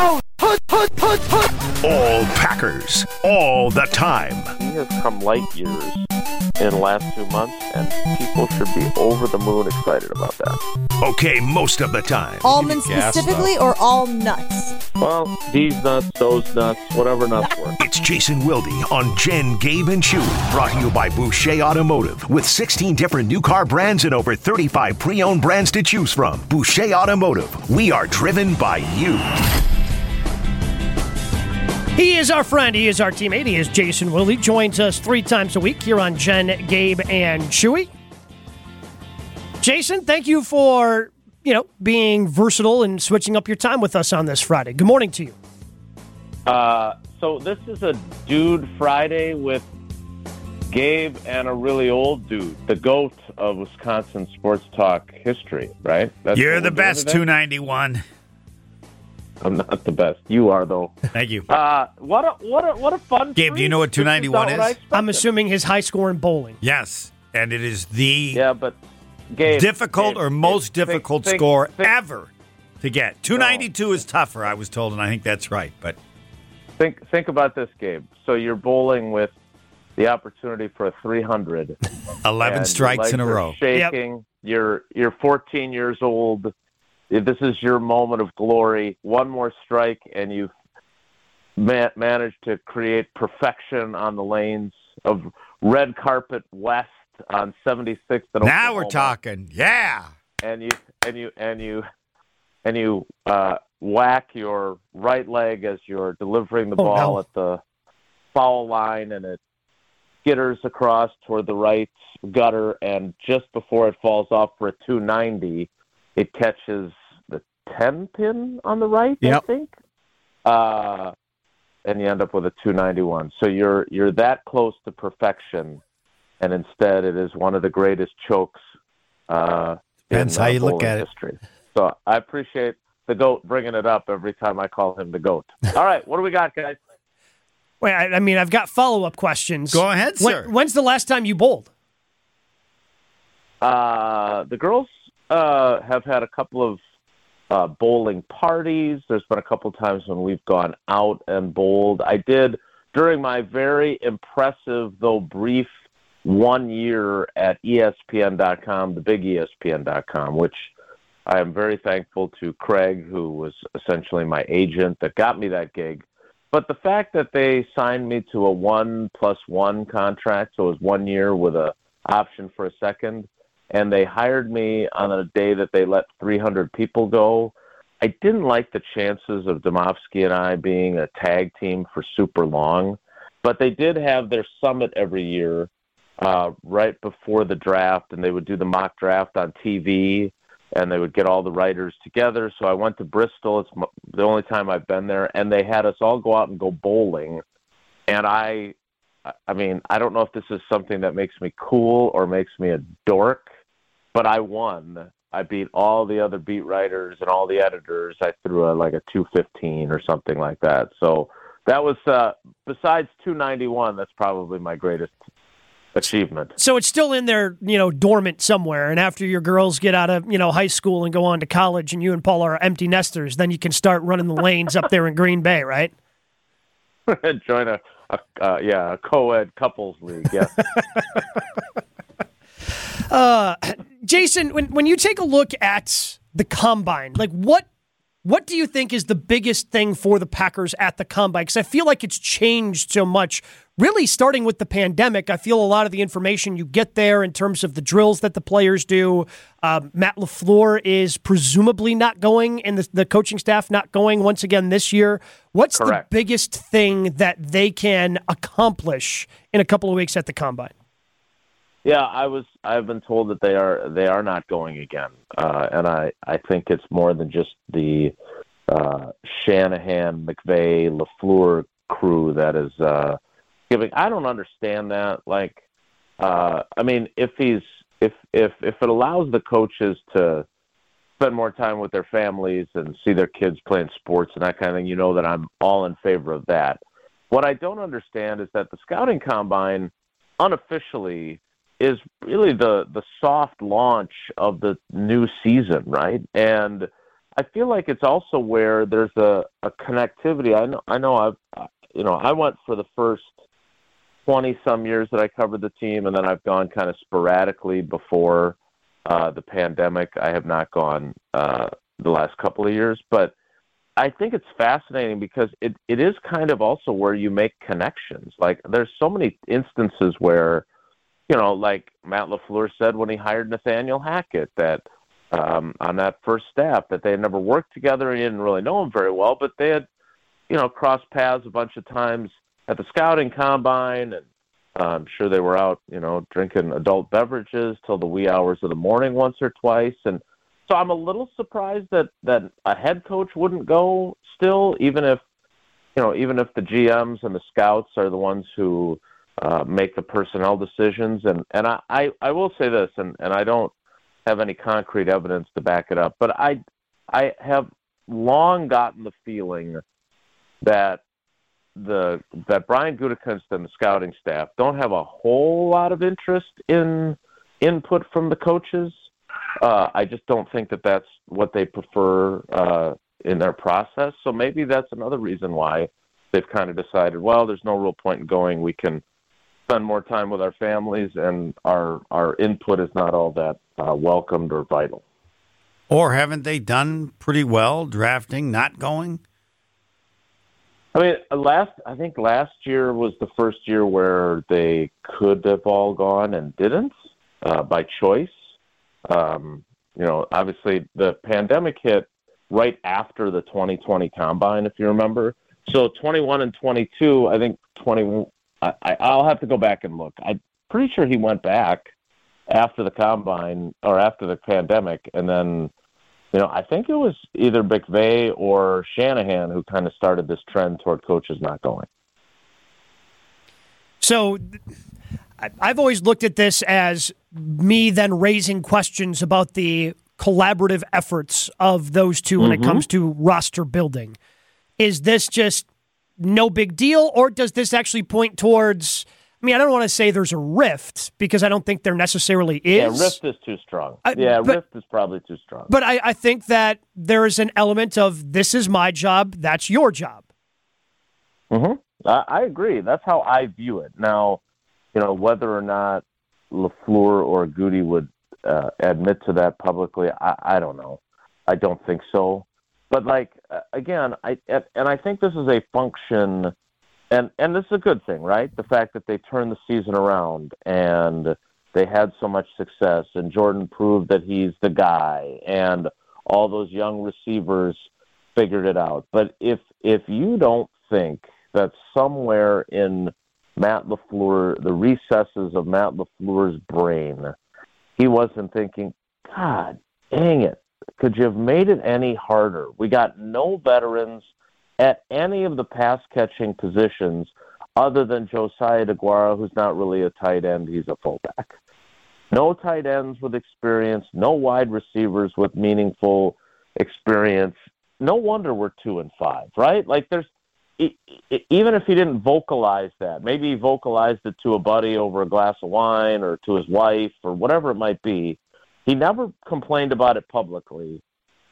down. Put, put, put, put. All Packers, all the time. He has come light years in the last two months, and people should be over the moon excited about that. Okay, most of the time. Almonds specifically or all nuts? Well, these nuts, those nuts, whatever nuts work. It's Jason Wilde on Jen, Gabe, and Chewy. Brought to you by Boucher Automotive. With 16 different new car brands and over 35 pre owned brands to choose from. Boucher Automotive. We are driven by you. He is our friend. He is our teammate. He is Jason Wilde. Joins us three times a week here on Jen, Gabe, and Chewy. Jason, thank you for you know being versatile and switching up your time with us on this Friday. Good morning to you. Uh, so this is a dude Friday with Gabe and a really old dude, the goat of Wisconsin sports talk history, right? That's You're the best, today? 291. I'm not the best. You are though. Thank you. Uh, what a what a what a fun. Gabe, do you know what 291 not what I is? expected. I'm assuming his high score in bowling. Yes, and it is the Yeah, but Gabe, difficult Gabe, or most think- difficult think- score think- ever to get. 292 is tougher, I was told, and I think that's right. But Think think about this, Gabe. So you're bowling with the opportunity for a 300. 11 strikes in a row. Shaking. You're you're 14 years old. This is your moment of glory. One more strike, and you've ma- managed to create perfection on the lanes of red carpet west on 76th. And Now we're talking. Yeah. and you and you and you and you uh, whack your right leg as you're delivering the Oh, ball no. at the foul line, and it skitters across toward the right gutter, and just before it falls off for a 290, it catches the 10 pin on the right, I think. Uh, and you end up with a 291. So you're you're that close to perfection, and instead it is one of the greatest chokes. Uh, Depends in, how uh, you look bowling at it. History. So I appreciate the goat bringing it up every time I call him the goat. All right, what do we got, guys? Wait, I, I mean, I've got follow up questions. Go ahead, When- sir. when's the last time you bowled? Uh, the girls uh, have had a couple of uh, bowling parties. There's been a couple times when we've gone out and bowled. I did during my very impressive, though brief, one year at ESPN.com, the big ESPN.com, which I am very thankful to Craig, who was essentially my agent that got me that gig. But the fact that they signed me to a one plus one contract, so it was one year with a option for a second, and they hired me on a day that they let 300 people go. I didn't like the chances of Demovsky and I being a tag team for super long, but they did have their summit every year uh, right before the draft, and they would do the mock draft on TV, and they would get all the writers together. So I went to Bristol. It's the only time I've been there, and they had us all go out and go bowling, and. I- I mean, I don't know if this is something that makes me cool or makes me a dork, but I won. I beat all the other beat writers and all the editors. I threw a, like a 215 or something like that. So that was uh besides 291, that's probably my greatest achievement. So it's still in there, you know, dormant somewhere. And after your girls get out of, you know, high school and go on to college and you and Paul are empty nesters, then you can start running the lanes up there in Green Bay, right? Join a, a uh, yeah, a co-ed couples league. Yeah. Uh, Jason, when when you take a look at the combine, like what what do you think is the biggest thing for the Packers at the combine? Because I feel like it's changed so much. Really, starting with the pandemic, I feel a lot of the information you get there in terms of the drills that the players do. Um, Matt Lafleur is presumably not going, and the, the coaching staff not going once again this year. What's Correct. the biggest thing that they can accomplish in a couple of weeks at the combine? Yeah, I was. I've been told that they are they are not going again, uh, and I I think it's more than just the uh, Shanahan, McVay, Lafleur crew that is uh, giving. I don't understand that. Like, uh, I mean, if he's if if if it allows the coaches to spend more time with their families and see their kids playing sports and that kind of thing, you know that I'm all in favor of that. What I don't understand is that the scouting combine unofficially is really the the soft launch of the new season, right? And I feel like it's also where there's a, a connectivity. I know I know I've you know I went for the first twenty some years that I covered the team, and then I've gone kind of sporadically before uh, the pandemic. I have not gone uh, the last couple of years, but I think it's fascinating because it, it is kind of also where you make connections. Like there's so many instances where, you know, like Matt LaFleur said when he hired Nathaniel Hackett that um, on that first staff that they had never worked together and he didn't really know him very well, but they had, you know, crossed paths a bunch of times at the scouting combine and uh, I'm sure they were out, you know, drinking adult beverages till the wee hours of the morning once or twice. And so I'm a little surprised that that a head coach wouldn't go still, even if you know, even if the GMs and the scouts are the ones who uh, make the personnel decisions. And and I, I I will say this, and and I don't have any concrete evidence to back it up, but I I have long gotten the feeling that the that Brian Gutekunst and the scouting staff don't have a whole lot of interest in input from the coaches uh, I just don't think that that's what they prefer uh, in their process. So maybe that's another reason why they've kind of decided, well, there's no real point in going. We can spend more time with our families, and our our input is not all that uh, welcomed or vital. Or haven't they done pretty well drafting, not going? I mean, last I think last year was the first year where they could have all gone and didn't uh, by choice. Um, you know, obviously the pandemic hit right after the 2020 combine, if you remember. So 21 and 22, I think 20. I, I'll have to go back and look. I'm pretty sure he went back after the combine or after the pandemic, and then you know, I think it was either McVay or Shanahan who kind of started this trend toward coaches not going. So I've always looked at this as me then raising questions about the collaborative efforts of those 2 when mm-hmm. it comes to roster building. Is this just no big deal, or does this actually point towards? I mean, I don't want to say there's a rift because I don't think there necessarily is. Yeah, rift is too strong. I, yeah, but, rift is probably too strong. But I, I think that there is an element of this is my job, that's your job. Mm-hmm. I, I agree. That's how I view it. Now, you know, whether or not LaFleur or Goody would uh, admit to that publicly, I, I don't know. I don't think so. But like uh, again, I and I think this is a function, and and this is a good thing, right? The fact that they turned the season around and they had so much success, and Jordan proved that he's the guy, and all those young receivers figured it out. But if if you don't think that somewhere in Matt LaFleur, the recesses of Matt LaFleur's brain, he wasn't thinking, God dang it, could you have made it any harder? We got no veterans at any of the pass catching positions other than Josiah DeGuara, who's not really a tight end, he's a fullback. No tight ends with experience, no wide receivers with meaningful experience. No wonder we're two and five, right? Like there's even if he didn't vocalize that, maybe he vocalized it to a buddy over a glass of wine or to his wife or whatever it might be. He never complained about it publicly,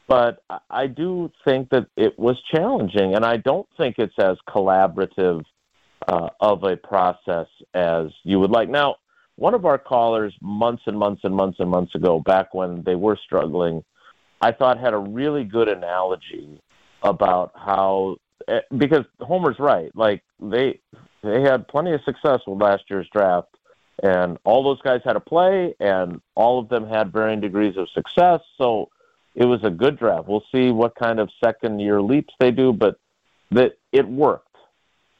but I do think that it was challenging, and I don't think it's as collaborative uh, of a process as you would like. Now, one of our callers months and months and months and months ago, back when they were struggling, I thought had a really good analogy about how Eh, because Homer's right. Like they they had plenty of success with last year's draft, and all those guys had a play, and all of them had varying degrees of success. So it was a good draft. We'll see what kind of second year leaps they do, but that it worked.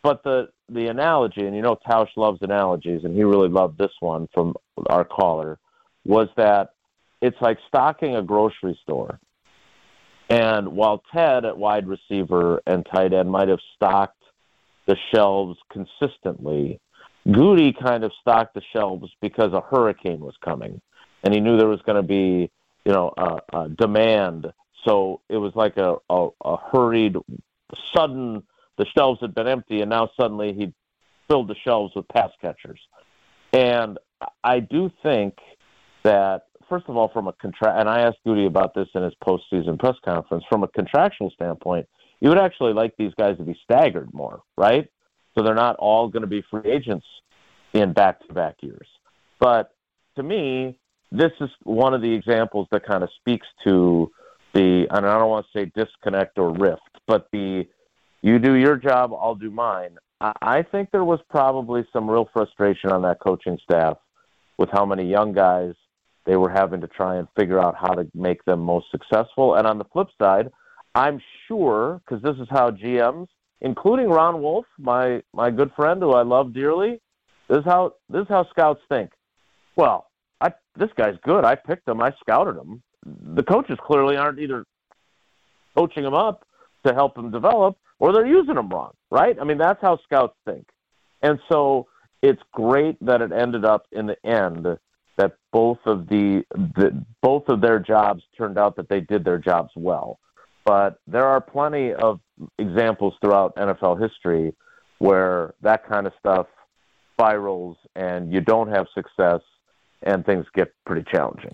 But the the analogy, and you know Tausch loves analogies, and he really loved this one from our caller, was that it's like stocking a grocery store. And while Ted at wide receiver and tight end might have stocked the shelves consistently, Goody kind of stocked the shelves because a hurricane was coming, and he knew there was going to be, you know, a, a demand. So it was like a, a, a hurried, sudden. The shelves had been empty, and now suddenly he filled the shelves with pass catchers. And I do think that first of all, from a contract, and I asked Goody about this in his postseason press conference. From a contractual standpoint, you would actually like these guys to be staggered more, right? So they're not all going to be free agents in back-to-back years. But to me, this is one of the examples that kind of speaks to the, and I don't want to say disconnect or rift, but the you do your job, I'll do mine. I think there was probably some real frustration on that coaching staff with how many young guys they were having to try and figure out how to make them most successful. And on the flip side, I'm sure because this is how GMs, including Ron Wolf, my my good friend who I love dearly, this is how this is how scouts think. Well, I this guy's good. I picked him. I scouted him. The coaches clearly aren't either coaching him up to help him develop or they're using him wrong, right? I mean, that's how scouts think. And so it's great that it ended up in the end that both of the, the both of their jobs turned out that they did their jobs well. But there are plenty of examples throughout NFL history where that kind of stuff spirals and you don't have success and things get pretty challenging.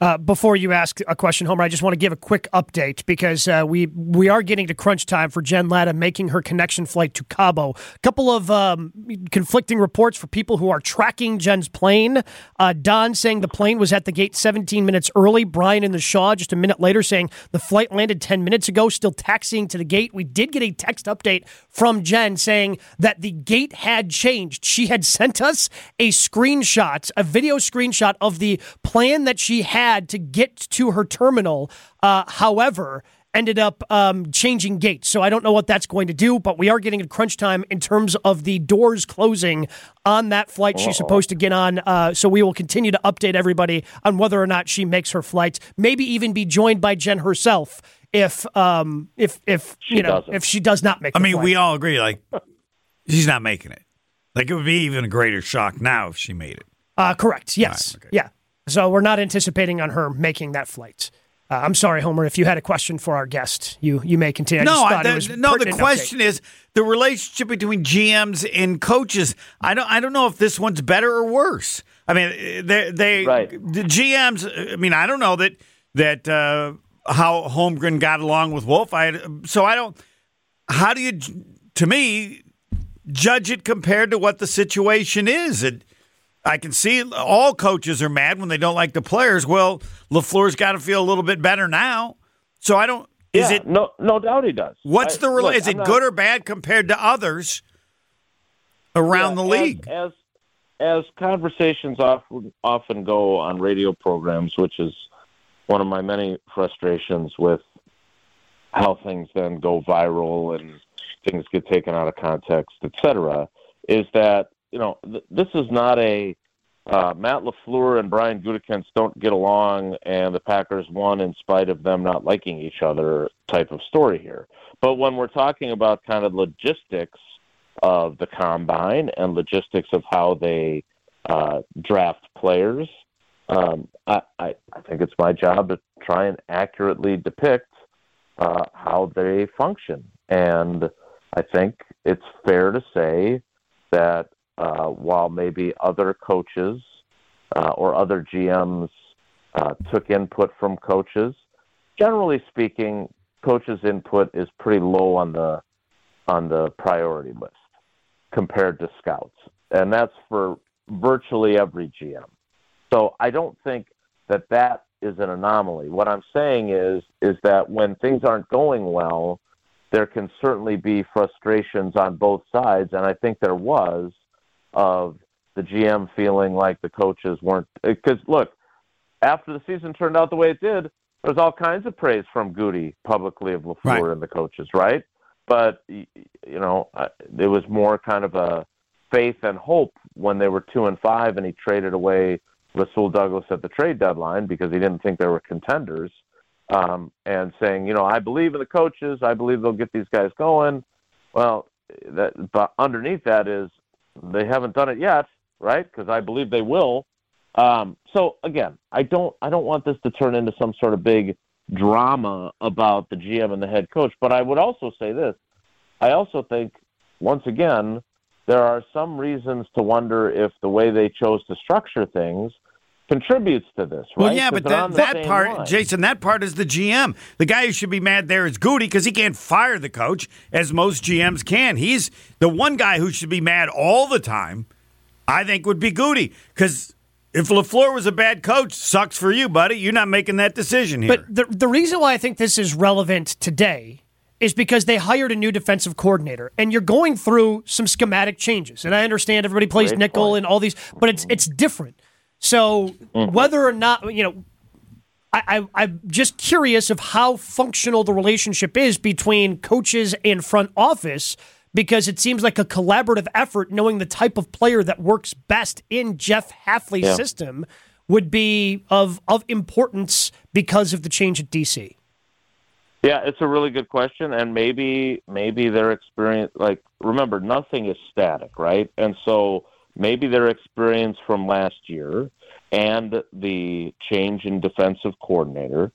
Uh, before you ask a question, Homer, I just want to give a quick update because uh, we we are getting to crunch time for Jen Lada making her connection flight to Cabo. A couple of um, conflicting reports for people who are tracking Jen's plane. Uh, Don saying the plane was at the gate 17 minutes early. Brian in the Shaw just a minute later saying the flight landed 10 minutes ago, still taxiing to the gate. We did get a text update from Jen saying that the gate had changed. She had sent us a screenshot, a video screenshot of the plan that she had had to get to her terminal. Uh, however, ended up um, changing gates. So I don't know what that's going to do, but we are getting a crunch time in terms of the doors closing on that flight Uh-oh. she's supposed to get on. Uh, so we will continue to update everybody on whether or not she makes her flight. Maybe even be joined by Jen herself if um, if if she you know doesn't. if she does not make. I mean, flight. we all agree like she's not making it. Like it would be even a greater shock now if she made it. Uh, correct. Yes. Right, okay. Yeah. So we're not anticipating on her making that flight. Uh, I'm sorry, Homer. If you had a question for our guest, you you may continue. No, just I, thought it the, was no. The question update. is the relationship between GMs and coaches. I don't. I don't know if this one's better or worse. I mean, they they Right. the GMs. I mean, I don't know that that uh, how Holmgren got along with Wolf. I so I don't. How do you, to me, judge it compared to what the situation is? It, I can see all coaches are mad when they don't like the players. Well, Lafleur's got to feel a little bit better now. So I don't. Is it no? No doubt he does. What's I- the look, is it not- good or bad compared to others around Yeah, the league? As, as conversations often often go on radio programs, which is one of my many frustrations with how things then go viral and things get taken out of context, etc., is that you know th- this is not a uh, Matt Lafleur and Brian Gutekunst don't get along, and the Packers won in spite of them not liking each other type of story here. But when we're talking about kind of logistics of the combine and logistics of how they uh, draft players, um, I, I, I think it's my job to try and accurately depict uh, how they function. And I think it's fair to say that uh, while maybe other coaches uh, or other GMs uh, took input from coaches, generally speaking, coaches' input is pretty low on the on the priority list compared to scouts, and that's for virtually every GM. So I don't think that that is an anomaly. What I'm saying is is that when things aren't going well, there can certainly be frustrations on both sides, and I think there was of the GM feeling like the coaches weren't because look, after the season turned out the way it did, there's all kinds of praise from Goody publicly of Lafleur Right. and the coaches, right? But you know, it was more kind of a faith and hope when they were two and five, and he traded away Rasul Douglas at the trade deadline because he didn't think they were contenders, um, and saying, you know, I believe in the coaches, I believe they'll get these guys going. Well, that but underneath that is they haven't done it yet, right? Because I believe they will. Um, so again, I don't I don't want this to turn into some sort of big drama about the GM and the head coach. But I would also say this: I also think once again there are some reasons to wonder if the way they chose to structure things contributes to this, right? Well, yeah, but that, that part, line. Jason, that part is the GM. The guy who should be mad there is Goody because he can't fire the coach as most GMs can. He's the one guy who should be mad all the time. I think would be Goody because if Lafleur was a bad coach, sucks for you, buddy. You're not making that decision here. But the the reason why I think this is relevant today is because they hired a new defensive coordinator, and you're going through some schematic changes. And I understand everybody plays Great nickel point. and all these, but it's it's different. So Mm-hmm. whether or not you know. I, I, I'm just curious of how functional the relationship is between coaches and front office because it seems like a collaborative effort, knowing the type of player that works best in Jeff Hafley's Yeah. system would be of of importance because of the change at DC. Yeah, it's a really good question, and maybe maybe their experience. Like, remember, nothing is static, right? And so maybe their experience from last year and the change in defensive coordinator,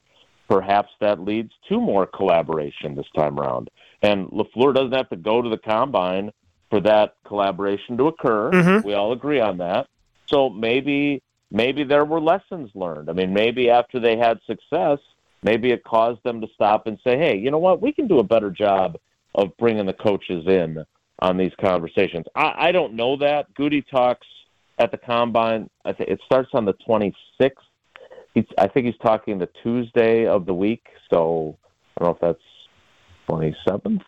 perhaps that leads to more collaboration this time around. And Lafleur doesn't have to go to the combine for that collaboration to occur. Mm-hmm. We all agree on that. So maybe maybe there were lessons learned. I mean, maybe after they had success, maybe it caused them to stop and say, "Hey, you know what? We can do a better job of bringing the coaches in on these conversations." I, I don't know that. Goody talks at the combine. I think it starts on the 26th. He's, I think he's talking the Tuesday of the week. So I don't know if that's 27th.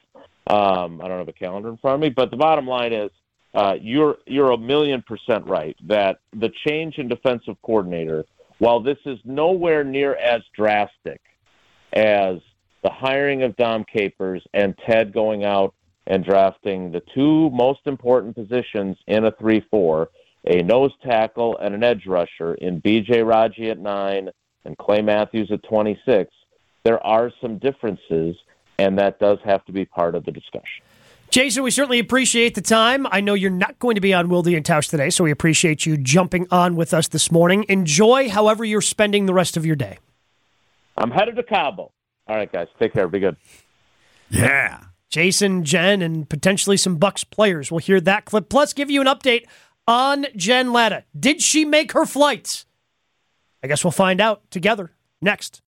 Um, I don't have a calendar in front of me, but the bottom line is uh, you're you're a million percent right that the change in defensive coordinator, while this is nowhere near as drastic as the hiring of Dom Capers and Ted going out and drafting the two most important positions in a three-four, a nose tackle and an edge rusher in B.J. Raji at nine and Clay Matthews at 26. There are some differences, and that does have to be part of the discussion. Jason, we certainly appreciate the time. I know you're not going to be on Wildy and Tausch today, so we appreciate you jumping on with us this morning. Enjoy however you're spending the rest of your day. I'm headed to Cabo. All right, guys, take care. Be good. yeah. Jason, Jen, and potentially some Bucks players. We'll hear that clip. Plus, give you an update on Jen Lada. Did she make her flights? I guess we'll find out together next